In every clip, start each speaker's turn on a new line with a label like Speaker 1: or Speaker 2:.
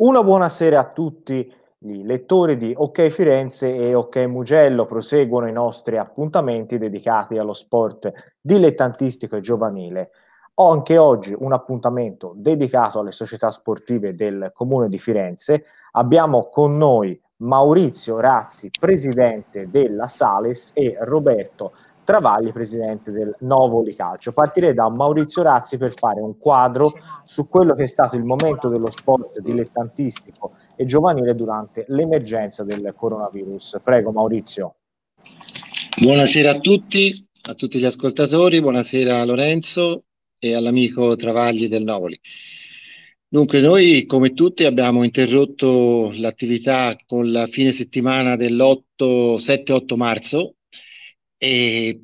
Speaker 1: Una buonasera a tutti i lettori di OK Firenze e OK Mugello. Proseguono i nostri appuntamenti dedicati allo sport dilettantistico e giovanile. Ho anche oggi un appuntamento dedicato alle società sportive del Comune di Firenze. Abbiamo con noi Maurizio Razzi, presidente della Sales, e Roberto Travagli, presidente del Novoli Calcio. Partirei da Maurizio Razzi per fare un quadro su quello che è stato il momento dello sport dilettantistico e giovanile durante l'emergenza del coronavirus. Prego Maurizio.
Speaker 2: Buonasera a tutti, a tutti gli ascoltatori, buonasera a Lorenzo e all'amico Travagli del Novoli. Dunque, noi come tutti abbiamo interrotto l'attività con la fine settimana dell'8, 7-8 marzo e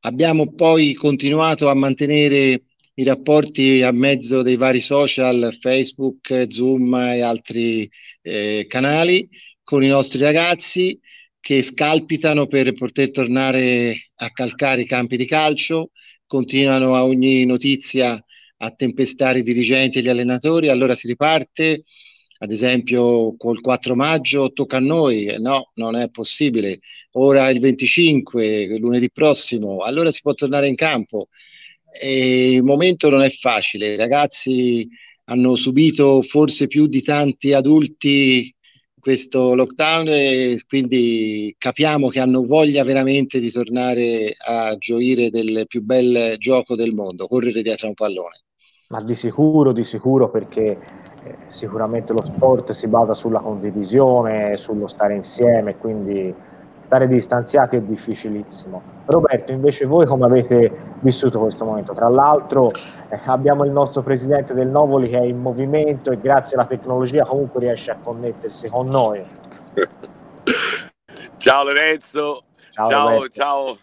Speaker 2: abbiamo poi continuato a mantenere i rapporti a mezzo dei vari social, Facebook, Zoom e altri eh, canali con i nostri ragazzi che scalpitano per poter tornare a calcare i campi di calcio, continuano a ogni notizia a tempestare i dirigenti e gli allenatori, allora si riparte, ad esempio col 4 maggio tocca a noi, eh, no, non è possibile, ora il 25, lunedì prossimo, allora si può tornare in campo. E il momento non è facile, i ragazzi hanno subito forse più di tanti adulti questo lockdown e quindi capiamo che hanno voglia veramente di tornare a gioire del più bel gioco del mondo, correre dietro a un pallone.
Speaker 1: Ma di sicuro, di sicuro perché eh, sicuramente lo sport si basa sulla condivisione, sullo stare insieme, quindi stare distanziati è difficilissimo. Roberto, invece voi come avete vissuto questo momento? Tra l'altro eh, abbiamo il nostro presidente del Novoli che è in movimento e grazie alla tecnologia comunque riesce a connettersi con noi.
Speaker 3: ciao Lorenzo, ciao, ciao, ciao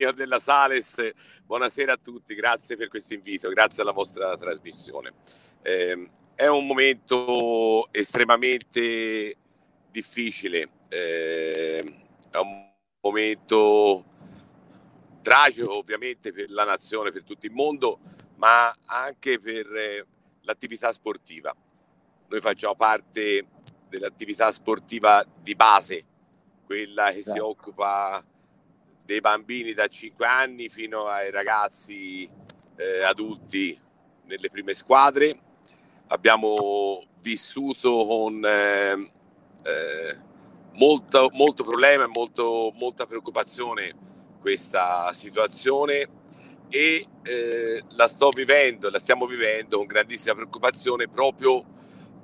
Speaker 3: all'amico della Sales, buonasera a tutti, grazie per questo invito, grazie alla vostra trasmissione. Eh, è un momento estremamente difficile, eh, è un momento tragico ovviamente per la nazione, per tutto il mondo, ma anche per eh, l'attività sportiva. Noi facciamo parte dell'attività sportiva di base, quella che si esatto. occupa dei bambini da 5 anni fino ai ragazzi eh, adulti nelle prime squadre. Abbiamo vissuto con eh, eh, molto, molto problema e molta preoccupazione questa situazione e eh, la sto vivendo, la stiamo vivendo con grandissima preoccupazione proprio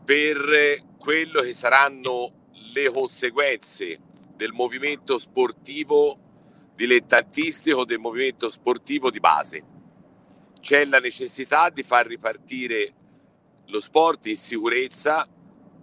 Speaker 3: per quello che saranno le conseguenze del movimento sportivo dilettantistico del movimento sportivo di base. C'è la necessità di far ripartire lo sport in sicurezza,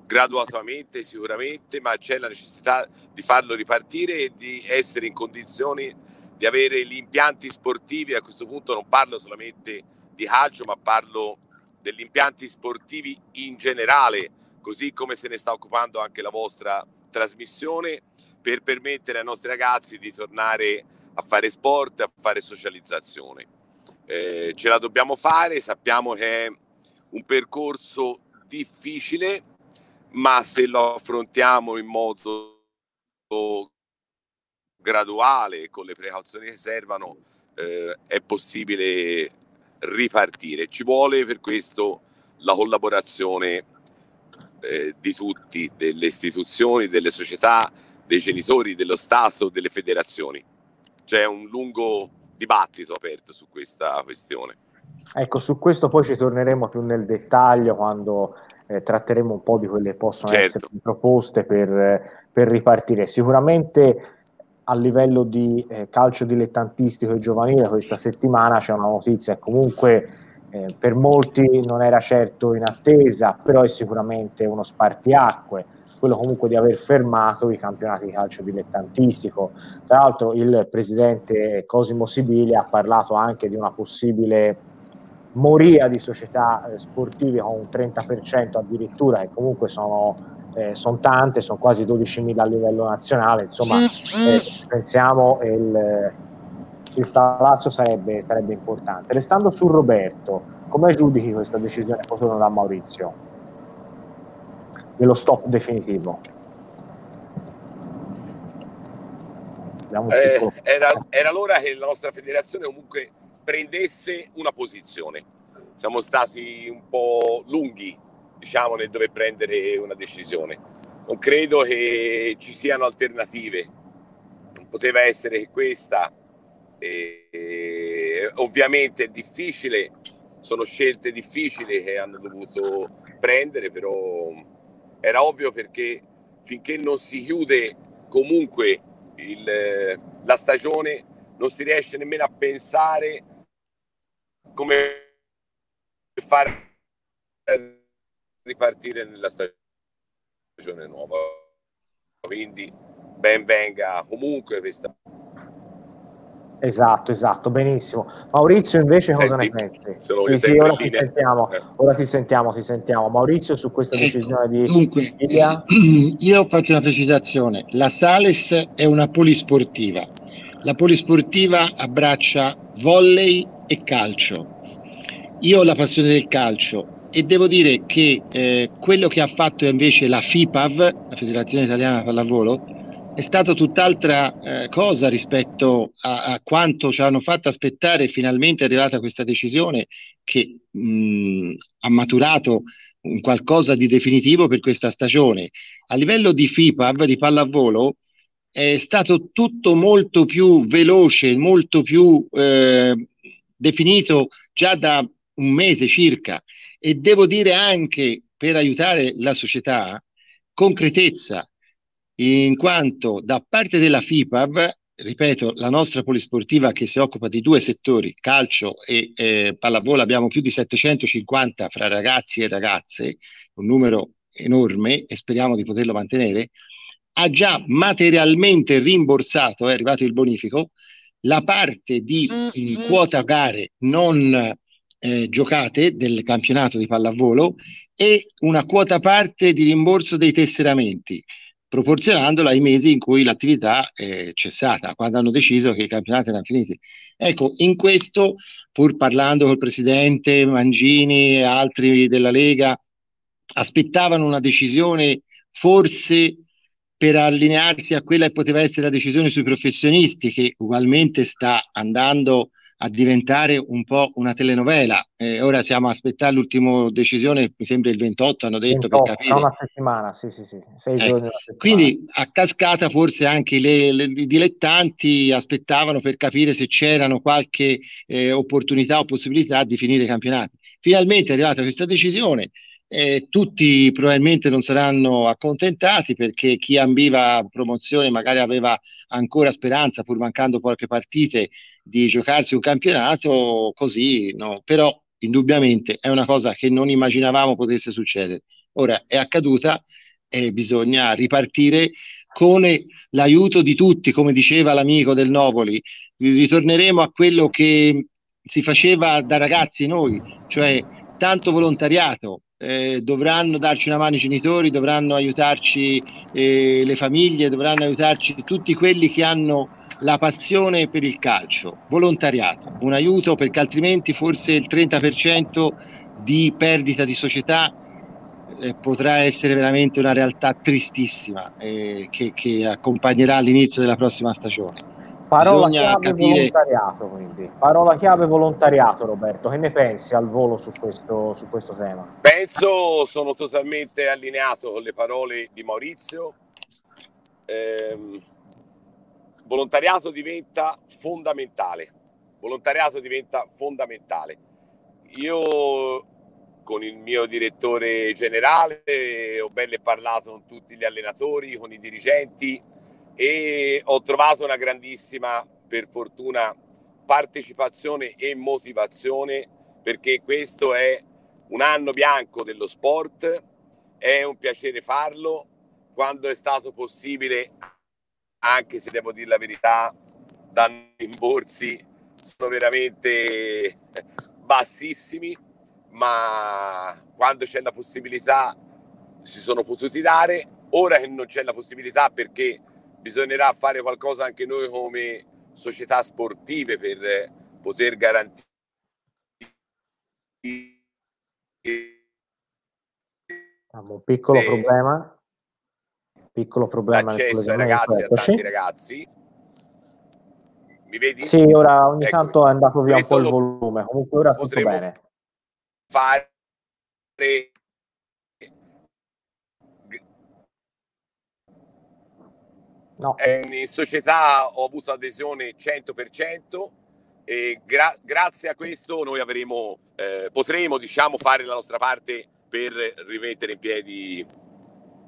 Speaker 3: graduatamente sicuramente, ma c'è la necessità di farlo ripartire e di essere in condizioni di avere gli impianti sportivi, a questo punto non parlo solamente di calcio, ma parlo degli impianti sportivi in generale, così come se ne sta occupando anche la vostra trasmissione, per permettere ai nostri ragazzi di tornare a fare sport, a fare socializzazione. Eh, ce la dobbiamo fare, sappiamo che è un percorso difficile, ma se lo affrontiamo in modo graduale, con le precauzioni che servono, eh, è possibile ripartire. Ci vuole per questo la collaborazione eh, di tutti, delle istituzioni, delle società, dei genitori, dello Stato, delle federazioni. C'è un lungo dibattito aperto su questa questione.
Speaker 1: Ecco, su questo poi ci torneremo più nel dettaglio quando eh, tratteremo un po' di quelle che possono certo. essere proposte per, per, ripartire. Sicuramente a livello di eh, calcio dilettantistico e giovanile questa settimana c'è una notizia che comunque eh, per molti non era certo in attesa, però è sicuramente uno spartiacque quello comunque di aver fermato i campionati di calcio dilettantistico. Tra l'altro il presidente Cosimo Sibili ha parlato anche di una possibile moria di società eh, sportive con un 30% addirittura, che comunque sono, eh, sono tante, sono quasi 12.000 a livello nazionale, insomma eh, pensiamo il, il stallazzo sarebbe, sarebbe importante. Restando su Roberto, come giudichi questa decisione potuta da Maurizio? Dello stop definitivo.
Speaker 3: Eh, era, era l'ora che la nostra federazione comunque prendesse una posizione. Siamo stati un po' lunghi, diciamo, nel dover prendere una decisione. Non credo che ci siano alternative. Non poteva essere che questa. E, e, ovviamente è difficile, sono scelte difficili che hanno dovuto prendere, però era ovvio perché finché non si chiude comunque il, la stagione non si riesce nemmeno a pensare come far ripartire nella stagione nuova. Quindi ben venga comunque questa
Speaker 1: Esatto, esatto, benissimo. Maurizio invece cosa Senti, ne pensi? Sì, sì, ora ti, sentiamo, eh. ora ti sentiamo, ti sentiamo. Maurizio su questa ecco, decisione di
Speaker 2: Dunque, Ilia? io faccio una precisazione. La Sales è una polisportiva. La polisportiva abbraccia volley e calcio. Io ho la passione del calcio e devo dire che eh, quello che ha fatto invece la FIPAV, la Federazione Italiana Pallavolo, è stata tutt'altra eh, cosa rispetto a, a, quanto ci hanno fatto aspettare. Finalmente è arrivata questa decisione che mh, ha maturato un qualcosa di definitivo per questa stagione. A livello di FIPAV, di pallavolo, è stato tutto molto più veloce, molto più eh, definito già da un mese circa e devo dire anche per aiutare la società concretezza in quanto da parte della FIPAV, ripeto, la nostra polisportiva che si occupa di due settori, calcio e eh, pallavolo, abbiamo più di 750 fra ragazzi e ragazze, un numero enorme e speriamo di poterlo mantenere, ha già materialmente rimborsato, è arrivato il bonifico, la parte di quota gare non eh, giocate del campionato di pallavolo e una quota parte di rimborso dei tesseramenti proporzionandola ai mesi in cui l'attività è cessata, quando hanno deciso che i campionati erano finiti. Ecco, in questo, pur parlando col presidente Mangini e altri della Lega, aspettavano una decisione forse per allinearsi a quella che poteva essere la decisione sui professionisti, che ugualmente sta andando a diventare un po' una telenovela. Eh, ora siamo a aspettare l'ultima decisione, mi sembra il 28, hanno detto 28, per capire.
Speaker 1: una settimana, sì, sì, sì, sei
Speaker 2: ecco. giorni. Quindi a cascata forse anche le, le, i dilettanti aspettavano per capire se c'erano qualche eh, opportunità o possibilità di finire i campionati. Finalmente è arrivata questa decisione. Eh, tutti probabilmente non saranno accontentati perché chi ambiva promozione magari aveva ancora speranza, pur mancando poche partite, di giocarsi un campionato così, no? però indubbiamente è una cosa che non immaginavamo potesse succedere. Ora è accaduta e bisogna ripartire con l'aiuto di tutti, come diceva l'amico del Novoli. Ritorneremo a quello che si faceva da ragazzi noi, cioè tanto volontariato, eh, dovranno darci una mano i genitori, dovranno aiutarci eh, le famiglie, dovranno aiutarci tutti quelli che hanno la passione per il calcio, volontariato, un aiuto perché altrimenti forse il 30% di perdita di società eh, potrà essere veramente una realtà tristissima eh, che, che accompagnerà l'inizio della prossima stagione.
Speaker 1: Parola chiave capire... volontariato, quindi. Parola chiave volontariato, Roberto. Che ne pensi al volo su questo, su questo tema?
Speaker 3: Penso, sono totalmente allineato con le parole di Maurizio. Eh, volontariato diventa fondamentale. Volontariato diventa fondamentale. Io con il mio direttore generale ho belle parlato con tutti gli allenatori, con i dirigenti e ho trovato una grandissima, per fortuna, partecipazione e motivazione perché questo è un anno bianco dello sport, è un piacere farlo, quando è stato possibile, anche se devo dire la verità, danno rimborsi sono veramente bassissimi, ma quando c'è la possibilità si sono potuti dare, ora che non c'è la possibilità perché bisognerà fare qualcosa anche noi come società sportive per poter garantire
Speaker 1: Abbiamo un piccolo e... problema. Piccolo problema.
Speaker 3: L'accesso ai ragazzi, a tanti ragazzi. Mi vedi?
Speaker 1: Sì, ora ogni ecco, tanto è andato via un po' il volume. Comunque ora tutto bene.
Speaker 3: Fare No. in società ho avuto adesione 100% e gra- grazie a questo noi avremo, eh, potremo diciamo, fare la nostra parte per rimettere in piedi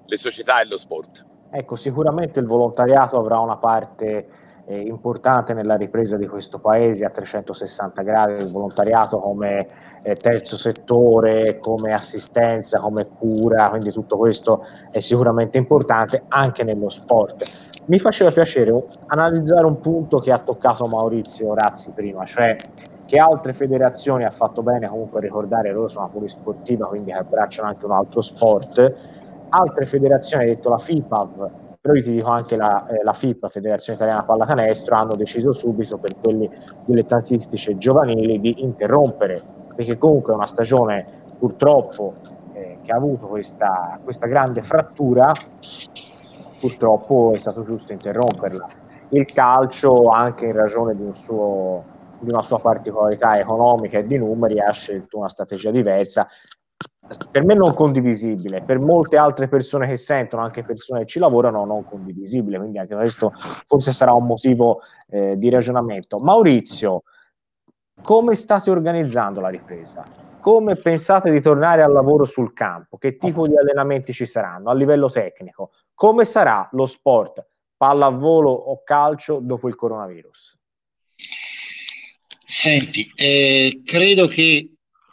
Speaker 3: le società e lo sport.
Speaker 1: Ecco, sicuramente il volontariato avrà una parte eh, importante nella ripresa di questo paese a 360 gradi, il volontariato come eh, terzo settore, come assistenza, come cura, quindi tutto questo è sicuramente importante anche nello sport. Mi faceva piacere analizzare un punto che ha toccato Maurizio Razzi prima, cioè che altre federazioni ha fatto bene comunque ricordare loro sono una polisportiva quindi abbracciano anche un altro sport. Altre federazioni, hai detto la FIPAV però io ti dico anche la, eh, la FIPA, Federazione Italiana Pallacanestro, hanno deciso subito per quelli dilettantistici giovanili di interrompere, perché comunque è una stagione purtroppo eh, che ha avuto questa, questa grande frattura, purtroppo è stato giusto interromperla. Il calcio, anche in ragione di, un suo, di una sua particolarità economica e di numeri, ha scelto una strategia diversa per me non condivisibile, per molte altre persone che sentono, anche persone che ci lavorano, non condivisibile, quindi anche questo forse sarà un motivo eh, di ragionamento. Maurizio, come state organizzando la ripresa? Come pensate di tornare al lavoro sul campo? Che tipo di allenamenti ci saranno a livello tecnico? Come sarà lo sport, pallavolo o calcio dopo il coronavirus?
Speaker 2: Senti, eh, credo che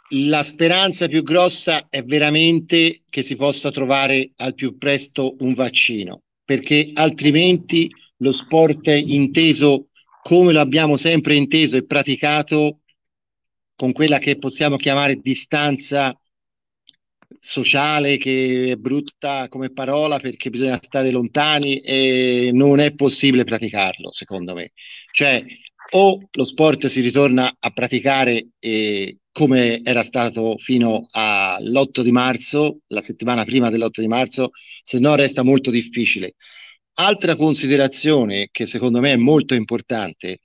Speaker 2: la speranza più grossa è veramente che si possa trovare al più presto un vaccino, perché altrimenti lo sport inteso come lo abbiamo sempre inteso e praticato con quella che possiamo chiamare distanza sociale che è brutta come parola perché bisogna stare lontani e non è possibile praticarlo secondo me cioè o lo sport si ritorna a praticare eh, come era stato fino all'8 di marzo, la settimana prima dell'8 di marzo, se no resta molto difficile. Altra considerazione che secondo me è molto importante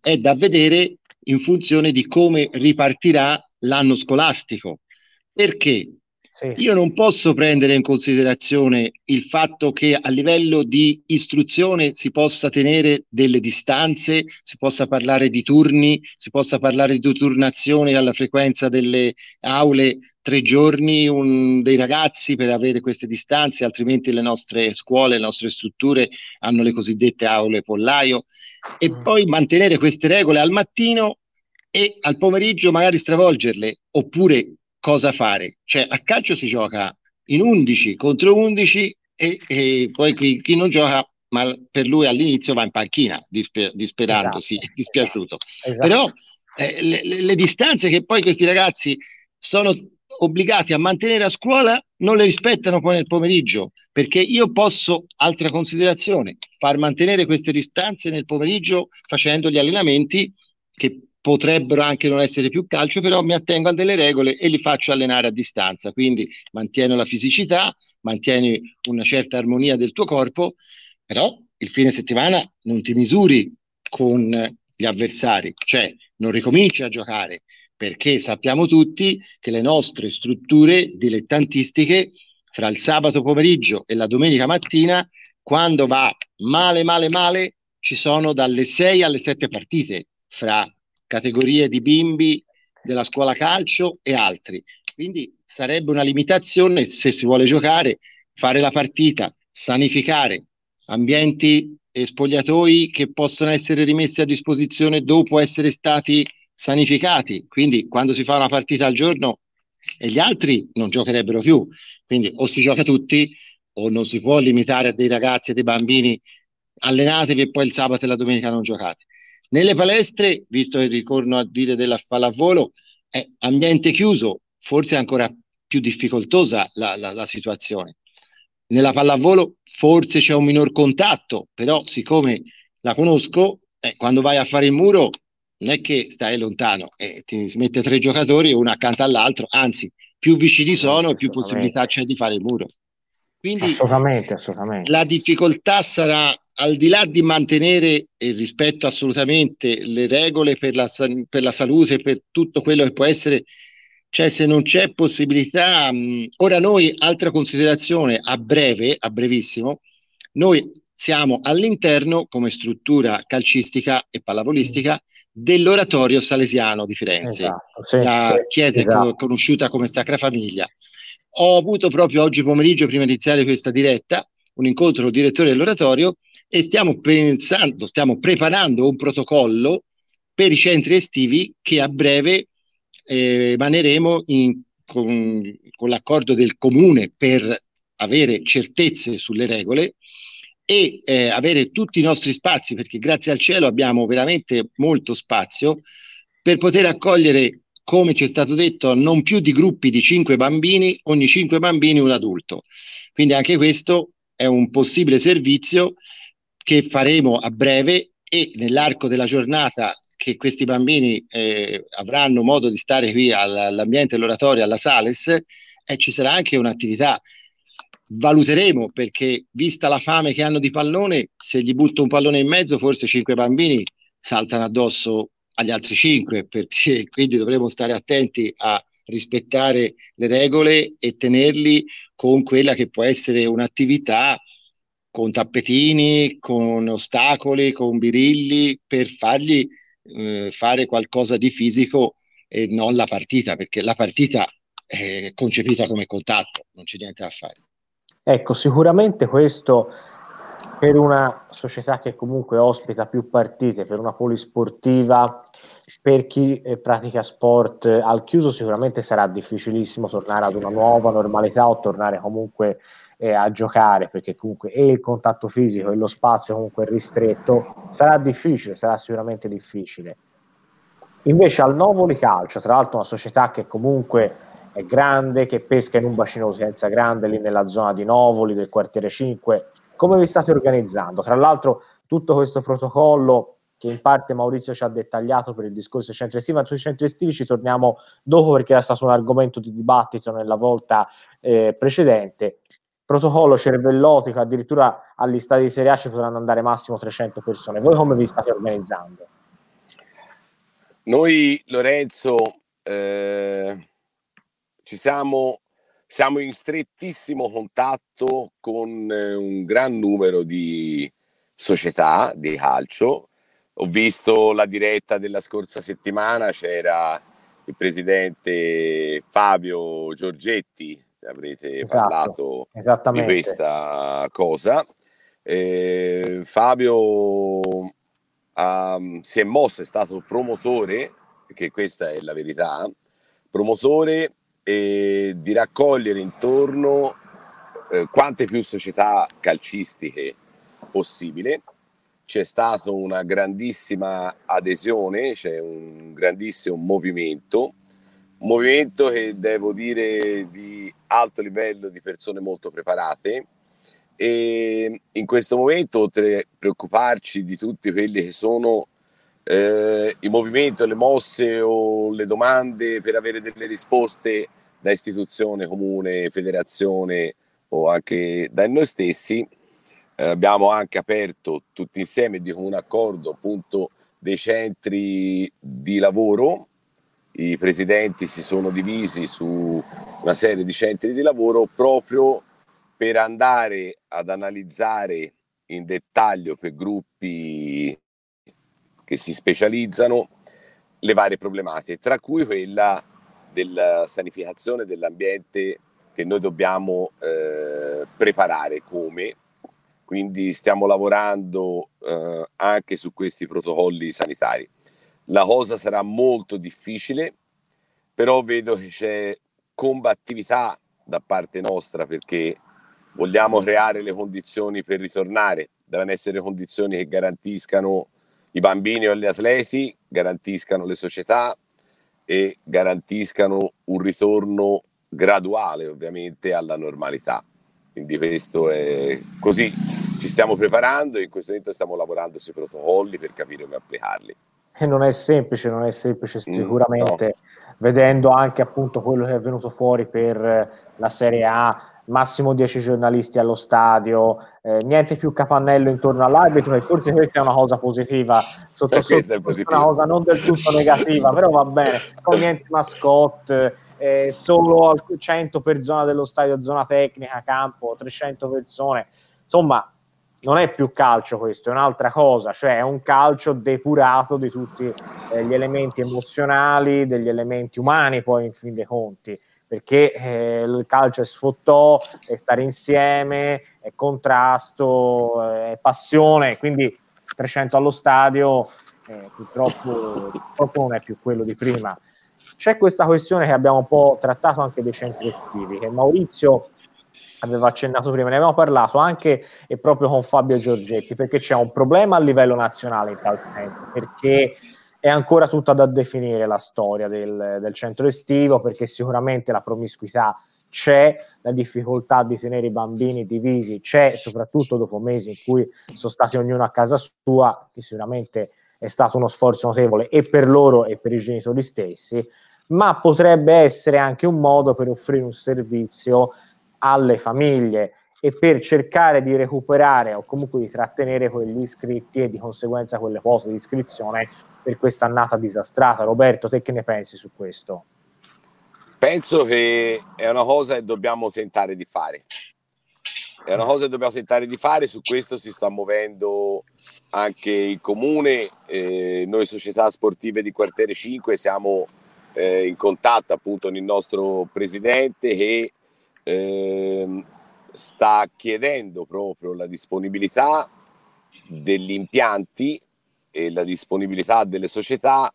Speaker 2: è da vedere in funzione di come ripartirà l'anno scolastico. Perché? Sì. Io non posso prendere in considerazione il fatto che a livello di istruzione si possa tenere delle distanze, si possa parlare di turni, si possa parlare di turnazione alla frequenza delle aule tre giorni un, dei ragazzi per avere queste distanze, altrimenti le nostre scuole, le nostre strutture hanno le cosiddette aule pollaio e mm. poi mantenere queste regole al mattino e al pomeriggio magari stravolgerle oppure cosa fare. Cioè a calcio si gioca in 11 contro 11 e, e poi chi, chi, non gioca, ma per lui all'inizio va in panchina, disper- disperandosi, esatto. dispiaciuto. Esatto. Però eh, le, le, le distanze che poi questi ragazzi sono obbligati a mantenere a scuola non le rispettano poi nel pomeriggio, perché io posso, altra considerazione, far mantenere queste distanze nel pomeriggio facendo gli allenamenti che potrebbero anche non essere più calcio, però mi attengo a delle regole e li faccio allenare a distanza. Quindi mantieni la fisicità, mantieni una certa armonia del tuo corpo, però il fine settimana non ti misuri con gli avversari, cioè non ricominci a giocare, perché sappiamo tutti che le nostre strutture dilettantistiche fra il sabato pomeriggio e la domenica mattina, quando va male, male, male, ci sono dalle 6 alle 7 partite fra categorie di bimbi della scuola calcio e altri. Quindi sarebbe una limitazione se si vuole giocare, fare la partita, sanificare ambienti e spogliatoi che possono essere rimessi a disposizione dopo essere stati sanificati. Quindi quando si fa una partita al giorno e gli altri non giocherebbero più. Quindi o si gioca tutti o non si può limitare a dei ragazzi e dei bambini allenatevi e poi il sabato e la domenica non giocate. Nelle palestre, visto che ricorno a dire della pallavolo, è ambiente chiuso, forse ancora più difficoltosa la, la, la situazione. Nella pallavolo forse c'è un minor contatto, però siccome la conosco, eh, quando vai a fare il muro non è che stai lontano, eh, ti mette tre giocatori uno accanto all'altro, anzi più vicini sono e più possibilità c'è di fare il muro. Quindi assolutamente, assolutamente. la difficoltà sarà al di là di mantenere il rispetto assolutamente le regole per la, per la salute, per tutto quello che può essere, cioè se non c'è possibilità, mh, ora noi, altra considerazione a breve, a brevissimo, noi siamo all'interno come struttura calcistica e pallavolistica dell'oratorio salesiano di Firenze, esatto, sì, la sì, chiesa esatto. conosciuta come Sacra Famiglia. Ho avuto proprio oggi pomeriggio, prima di iniziare questa diretta, un incontro con il direttore dell'oratorio e stiamo pensando, stiamo preparando un protocollo per i centri estivi che a breve eh, emaneremo in, con, con l'accordo del comune per avere certezze sulle regole e eh, avere tutti i nostri spazi, perché grazie al cielo abbiamo veramente molto spazio, per poter accogliere, come ci è stato detto, non più di gruppi di cinque bambini, ogni cinque bambini un adulto. Quindi anche questo è un possibile servizio che faremo a breve e nell'arco della giornata che questi bambini eh, avranno modo di stare qui all'ambiente dell'oratorio, alla Sales, eh, ci sarà anche un'attività valuteremo perché vista la fame che hanno di pallone, se gli butto un pallone in mezzo, forse cinque bambini saltano addosso agli altri cinque, perché quindi dovremo stare attenti a rispettare le regole e tenerli con quella che può essere un'attività con tappetini, con ostacoli, con birilli, per fargli eh, fare qualcosa di fisico e non la partita, perché la partita è concepita come contatto, non c'è niente da fare.
Speaker 1: Ecco, sicuramente questo per una società che comunque ospita più partite, per una polisportiva, per chi eh, pratica sport al chiuso sicuramente sarà difficilissimo tornare ad una nuova normalità o tornare comunque eh, a giocare perché comunque e il contatto fisico e lo spazio comunque ristretto sarà difficile, sarà sicuramente difficile. Invece al Novoli Calcio, tra l'altro una società che comunque è grande, che pesca in un bacino d'utenza grande lì nella zona di Novoli, del quartiere 5. Come vi state organizzando? Tra l'altro tutto questo protocollo che in parte Maurizio ci ha dettagliato per il discorso centri estivi, ma sui centri estivi ci torniamo dopo perché era stato un argomento di dibattito nella volta eh, precedente. Protocollo cervellotico, addirittura agli stati di Serie A ci potranno andare massimo 300 persone. Voi come vi state organizzando?
Speaker 3: Noi, Lorenzo, eh, ci siamo, siamo in strettissimo contatto con eh, un gran numero di società di calcio. Ho visto la diretta della scorsa settimana, c'era il presidente Fabio Giorgetti, avrete esatto, parlato di questa cosa. Eh, Fabio um, si è mosso, è stato promotore, perché questa è la verità, promotore e di raccogliere intorno eh, quante più società calcistiche possibile. C'è stata una grandissima adesione, c'è un grandissimo movimento, un movimento che devo dire di alto livello di persone molto preparate e in questo momento oltre a preoccuparci di tutti quelli che sono eh, i movimenti, le mosse o le domande per avere delle risposte da istituzione, comune, federazione o anche da noi stessi. Eh, abbiamo anche aperto tutti insieme di un accordo appunto dei centri di lavoro. I presidenti si sono divisi su una serie di centri di lavoro proprio per andare ad analizzare in dettaglio per gruppi che si specializzano le varie problematiche, tra cui quella della sanificazione dell'ambiente che noi dobbiamo eh, preparare come. Quindi stiamo lavorando eh, anche su questi protocolli sanitari. La cosa sarà molto difficile, però vedo che c'è combattività da parte nostra perché vogliamo creare le condizioni per ritornare. Devono essere condizioni che garantiscano i bambini o gli atleti, garantiscano le società e garantiscano un ritorno graduale ovviamente alla normalità. Quindi questo è così, ci stiamo preparando e in questo momento stiamo lavorando sui protocolli per capire come applicarli.
Speaker 1: E non è semplice, non è semplice mm, sicuramente. Mm, no vedendo anche appunto quello che è venuto fuori per la Serie A, massimo 10 giornalisti allo stadio, eh, niente più capannello intorno all'arbitro e forse questa è una cosa positiva, sotto sotto è una cosa non del tutto negativa, però va bene, poi niente mascotte, eh, solo 100 per zona dello stadio, zona tecnica, campo, 300 persone, insomma non è più calcio questo, è un'altra cosa, cioè è un calcio depurato di tutti eh, gli elementi emozionali, degli elementi umani poi in fin dei conti perché eh, il calcio è sfottò, è stare insieme, è contrasto, è passione, quindi 300 allo stadio eh, purtroppo, purtroppo non è più quello di prima. C'è questa questione che abbiamo un po' trattato anche dei centri estivi, che Maurizio aveva accennato prima, ne abbiamo parlato anche e proprio con Fabio Giorgetti, perché c'è un problema a livello nazionale in tal senso, perché è ancora tutta da definire la storia del, del centro estivo perché sicuramente la promiscuità c'è, la difficoltà di tenere i bambini divisi c'è, soprattutto dopo mesi in cui sono stati ognuno a casa sua, che sicuramente è stato uno sforzo notevole e per loro e per i genitori stessi, ma potrebbe essere anche un modo per offrire un servizio alle famiglie e per cercare di recuperare o comunque di trattenere quegli iscritti e di conseguenza quelle quote di iscrizione per questa annata disastrata. Roberto, te che ne pensi su questo?
Speaker 3: Penso che è una cosa che dobbiamo tentare di fare. È una cosa che dobbiamo tentare di fare, su questo si sta muovendo anche il comune, eh, noi società sportive di quartiere 5 siamo eh, in contatto appunto con il nostro presidente che eh, sta chiedendo proprio la disponibilità degli impianti e la disponibilità delle società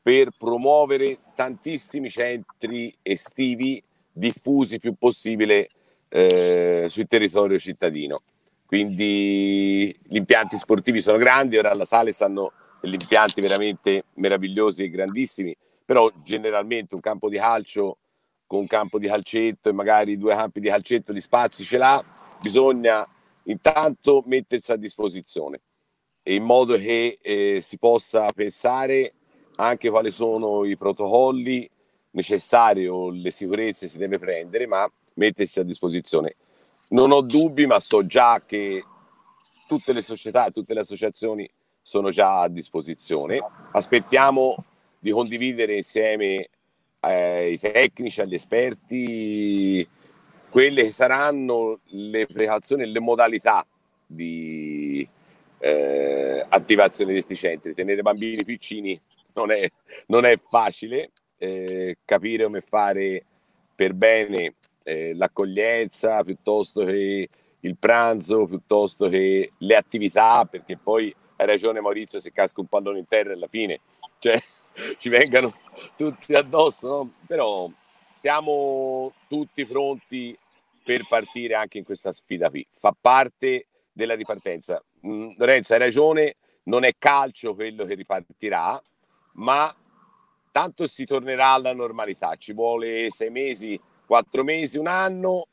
Speaker 3: per promuovere tantissimi centri estivi diffusi più possibile eh, sul territorio cittadino. Quindi gli impianti sportivi sono grandi, ora alla Sale stanno degli impianti veramente meravigliosi e grandissimi, però generalmente un campo di calcio con un campo di calcetto e magari due campi di calcetto di spazi ce l'ha, bisogna intanto mettersi a disposizione in modo che eh, si possa pensare anche quali sono i protocolli necessari o le sicurezze si deve prendere, ma mettersi a disposizione. Non ho dubbi, ma so già che tutte le società e tutte le associazioni sono già a disposizione. Aspettiamo di condividere insieme ai tecnici, agli esperti, quelle che saranno le precauzioni e le modalità di eh, attivazione di questi centri. Tenere bambini piccini non è, non è facile, eh, capire come fare per bene eh, l'accoglienza piuttosto che il pranzo, piuttosto che le attività, perché poi hai ragione Maurizio se casca un pallone in terra alla fine, cioè ci vengano tutti addosso, no? però siamo tutti pronti per partire anche in questa sfida qui. Fa parte della ripartenza. Mm, Lorenzo, hai ragione, non è calcio quello che ripartirà, ma tanto si tornerà alla normalità. Ci vuole sei mesi, quattro mesi, un anno.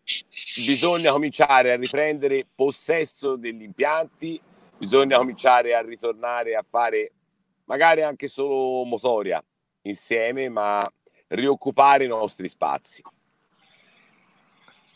Speaker 3: Bisogna cominciare a riprendere possesso degli impianti, bisogna cominciare a ritornare a fare magari anche solo motoria insieme, ma rioccupare i nostri spazi.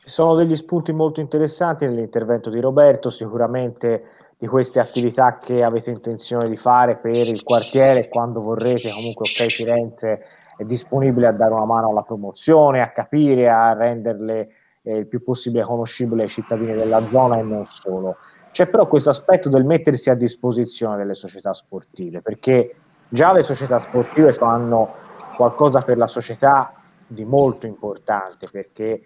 Speaker 1: Sono degli spunti molto interessanti nell'intervento di Roberto, sicuramente di queste attività che avete intenzione di fare per il quartiere quando vorrete, comunque ok Firenze è disponibile a dare una mano alla promozione, a capire, a renderle eh, il più possibile conoscibili ai cittadini della zona e non solo. C'è però questo aspetto del mettersi a disposizione delle società sportive, perché già le società sportive fanno qualcosa per la società di molto importante, perché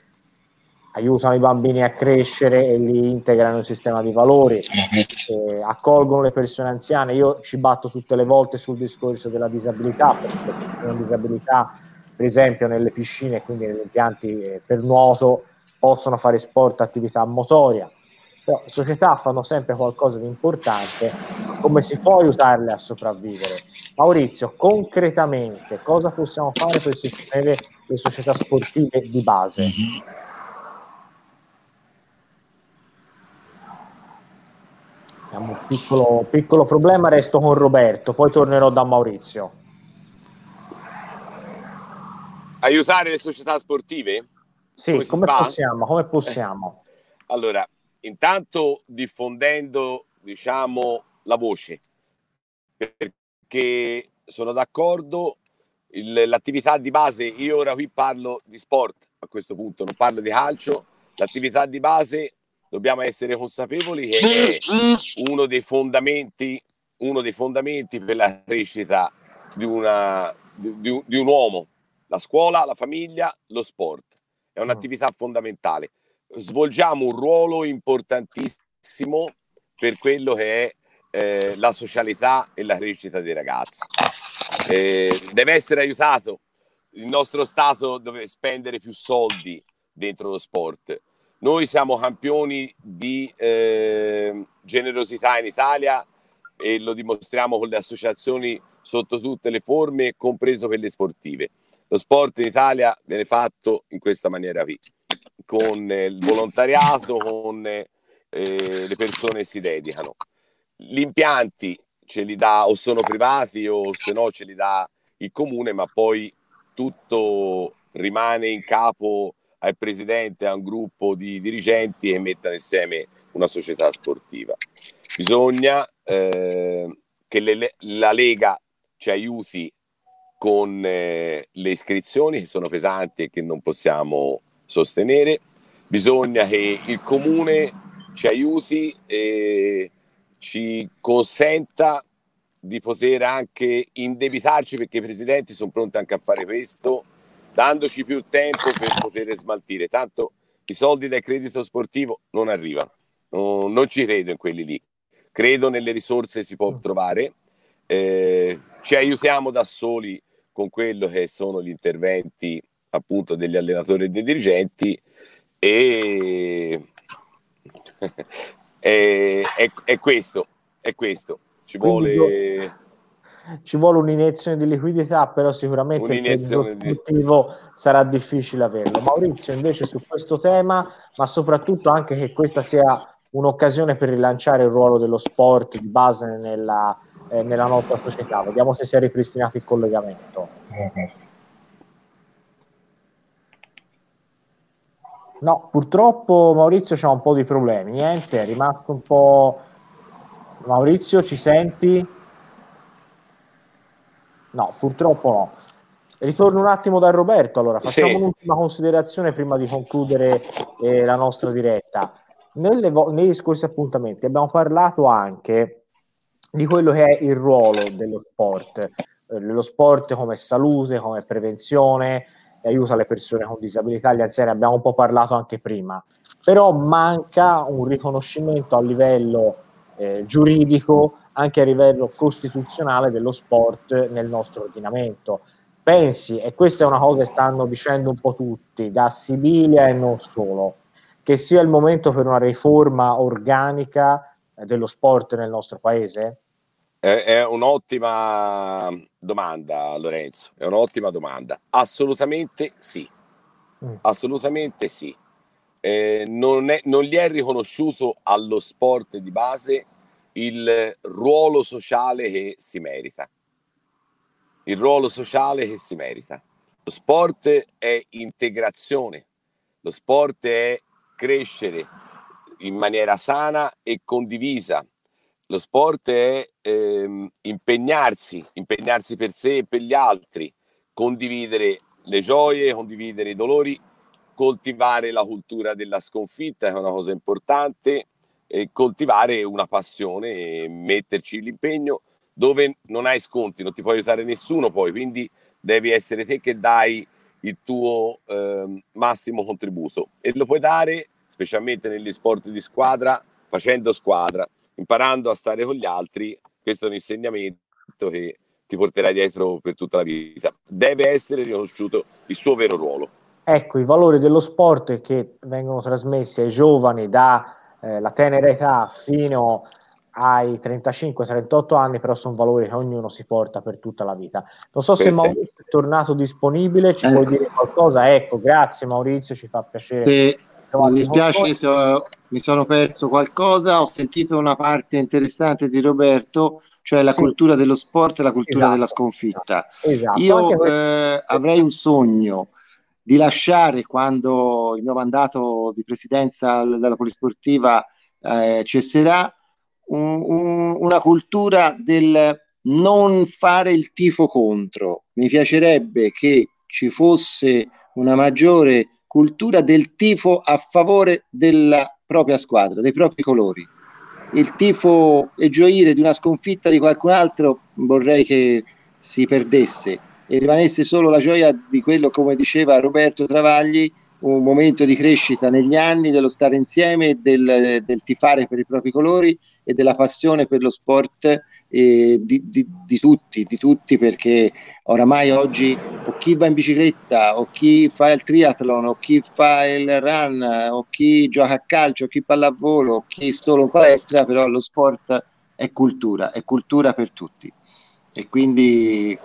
Speaker 1: aiutano i bambini a crescere e li integrano nel sistema di valori, eh, accolgono le persone anziane. Io ci batto tutte le volte sul discorso della disabilità, perché persone con disabilità, per esempio, nelle piscine, quindi negli impianti eh, per nuoto, possono fare sport, attività motoria però le società fanno sempre qualcosa di importante, come si può aiutarle a sopravvivere? Maurizio, concretamente cosa possiamo fare per sostenere le società sportive di base? Abbiamo un piccolo, piccolo problema, resto con Roberto, poi tornerò da Maurizio.
Speaker 3: aiutare le società sportive?
Speaker 1: Sì, come, come possiamo? Come possiamo?
Speaker 3: allora, intanto diffondendo, diciamo, la voce, perché sono d'accordo, il, l'attività di base, io ora qui parlo di sport a questo punto, non parlo di calcio, l'attività di base dobbiamo essere consapevoli che è uno dei fondamenti, uno dei fondamenti per la crescita di, una, di, di un uomo, la scuola, la famiglia, lo sport. È un'attività fondamentale. Svolgiamo un ruolo importantissimo per quello che è eh, la socialità e la crescita dei ragazzi. Eh, deve essere aiutato. Il nostro Stato deve spendere più soldi dentro lo sport. Noi siamo campioni di eh, generosità in Italia e lo dimostriamo con le associazioni sotto tutte le forme, compreso quelle sportive. Lo sport in Italia viene fatto in questa maniera qui, con il volontariato, con eh, le persone che si dedicano. Gli impianti ce li dà o sono privati o se no ce li dà il comune, ma poi tutto rimane in capo al presidente, a un gruppo di dirigenti che mettano insieme una società sportiva. Bisogna eh, che le, la Lega ci aiuti con eh, le iscrizioni che sono pesanti e che non possiamo sostenere. Bisogna che il comune ci aiuti e ci consenta di poter anche indebitarci perché i presidenti sono pronti anche a fare questo, dandoci più tempo per poter smaltire. Tanto i soldi del credito sportivo non arrivano, non, non ci credo in quelli lì. Credo nelle risorse si può trovare, eh, ci aiutiamo da soli con quello che sono gli interventi appunto degli allenatori e dei dirigenti e è, è, è, questo, è questo. Ci vuole...
Speaker 1: Ci vuole un'iniezione di liquidità, però sicuramente il di... sarà difficile averlo. Maurizio, invece, su questo tema, ma soprattutto anche che questa sia un'occasione per rilanciare il ruolo dello sport di base nella, eh, nella nostra società. Vediamo se si è ripristinato il collegamento. No, purtroppo Maurizio c'ha un po' di problemi. Niente, è rimasto un po'. Maurizio, ci senti? No, purtroppo no. Ritorno un attimo da Roberto. Allora, facciamo sì. un'ultima considerazione prima di concludere eh, la nostra diretta. Nelle, negli scorsi appuntamenti abbiamo parlato anche di quello che è il ruolo dello sport, eh, dello sport come salute, come prevenzione, aiuta le persone con disabilità, gli anziani, abbiamo un po' parlato anche prima, però manca un riconoscimento a livello eh, giuridico, anche a livello costituzionale dello sport nel nostro ordinamento. Pensi, e questa è una cosa che stanno dicendo un po' tutti, da Sibilia e non solo, che sia il momento per una riforma organica eh, dello sport nel nostro paese?
Speaker 3: È, un'ottima domanda, Lorenzo. È un'ottima domanda. Assolutamente sì. Mm. Assolutamente sì. Eh, non, è, non, gli è riconosciuto allo sport di base il ruolo sociale che si merita. Il ruolo sociale che si merita. Lo sport è integrazione, lo sport è crescere in maniera sana e condivisa lo sport è ehm, impegnarsi, impegnarsi per sé e per gli altri, condividere le gioie, condividere i dolori, coltivare la cultura della sconfitta, che è una cosa importante, e coltivare una passione metterci l'impegno. Dove non hai sconti, non ti può aiutare nessuno poi, quindi devi essere te che dai il tuo eh, massimo contributo. E lo puoi dare specialmente negli sport di squadra facendo squadra imparando a stare con gli altri, questo è un insegnamento che ti porterà dietro per tutta la vita. Deve essere riconosciuto il suo vero ruolo.
Speaker 1: Ecco, i valori dello sport che vengono trasmessi ai giovani dalla eh, tenera età fino ai 35-38 anni, però sono valori che ognuno si porta per tutta la vita. Non so se Maurizio è tornato disponibile, ci ecco. puoi dire qualcosa? Ecco, grazie Maurizio, ci fa piacere.
Speaker 2: Sì Mi dispiace se ho, mi sono perso qualcosa, ho sentito una parte interessante di Roberto, cioè la sì. cultura dello sport e la cultura esatto. della sconfitta. Esatto. Io eh, avrei un sogno di lasciare quando il mio mandato di presidenza della polisportiva eh, cesserà un, un, una cultura del non fare il tifo contro. Mi piacerebbe che ci fosse una maggiore cultura del tifo a favore della propria squadra, dei propri colori. Il tifo e gioire di una sconfitta di qualcun altro vorrei che si perdesse e rimanesse solo la gioia di quello, come diceva Roberto Travagli, un momento di crescita negli anni, dello stare insieme, del, del tifare per i propri colori e della passione per lo sport eh, di, di, di, tutti, di tutti, perché oramai oggi o chi va in bicicletta, o chi fa il triathlon, o chi fa il run, o chi gioca a calcio, o chi pallavolo, o chi solo in palestra, però lo sport è cultura, è cultura per tutti. E quindi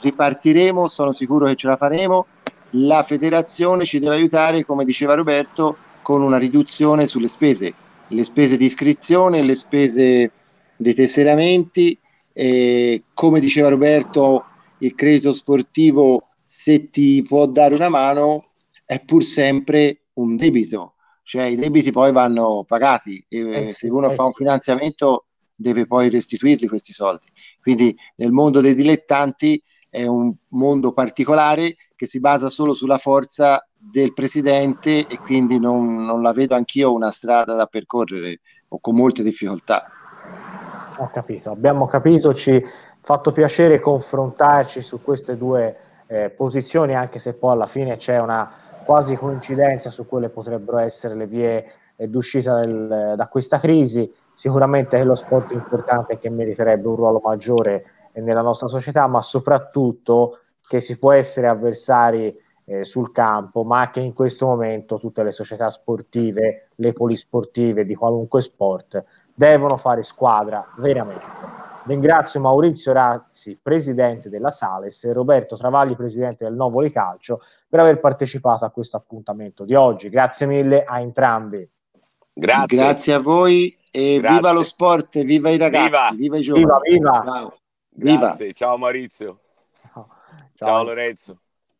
Speaker 2: ripartiremo, sono sicuro che ce la faremo. La federazione ci deve aiutare, come diceva Roberto, con una riduzione sulle spese, le spese di iscrizione, le spese dei tesseramenti. Eh, come diceva Roberto, il credito sportivo, se ti può dare una mano, è pur sempre un debito, cioè i debiti poi vanno pagati e eh sì, se uno eh fa un finanziamento deve poi restituirli questi soldi. Quindi nel mondo dei dilettanti è un mondo particolare che si basa solo sulla forza del presidente e quindi non, non la vedo anch'io una strada da percorrere o con molte difficoltà.
Speaker 1: Ho capito, abbiamo capito, ci ha fatto piacere confrontarci su queste due eh, posizioni, anche se poi alla fine c'è una quasi coincidenza su quelle potrebbero essere le vie eh, d'uscita del, da questa crisi. Sicuramente è lo sport importante che meriterebbe un ruolo maggiore eh, nella nostra società, ma soprattutto che si può essere avversari eh, sul campo, ma che in questo momento tutte le società sportive, le polisportive di qualunque sport, devono fare squadra veramente. Ringrazio Maurizio Razzi, presidente della Sales, e Roberto Travagli, presidente del Novoli Calcio, per aver partecipato a questo appuntamento di oggi. Grazie mille a entrambi.
Speaker 2: Grazie, Grazie a voi e Grazie. viva lo sport, viva i ragazzi, viva, viva i giovani.
Speaker 3: Viva, viva. Ciao. Grazie, ciao Maurizio. Ciao, ciao Lorenzo.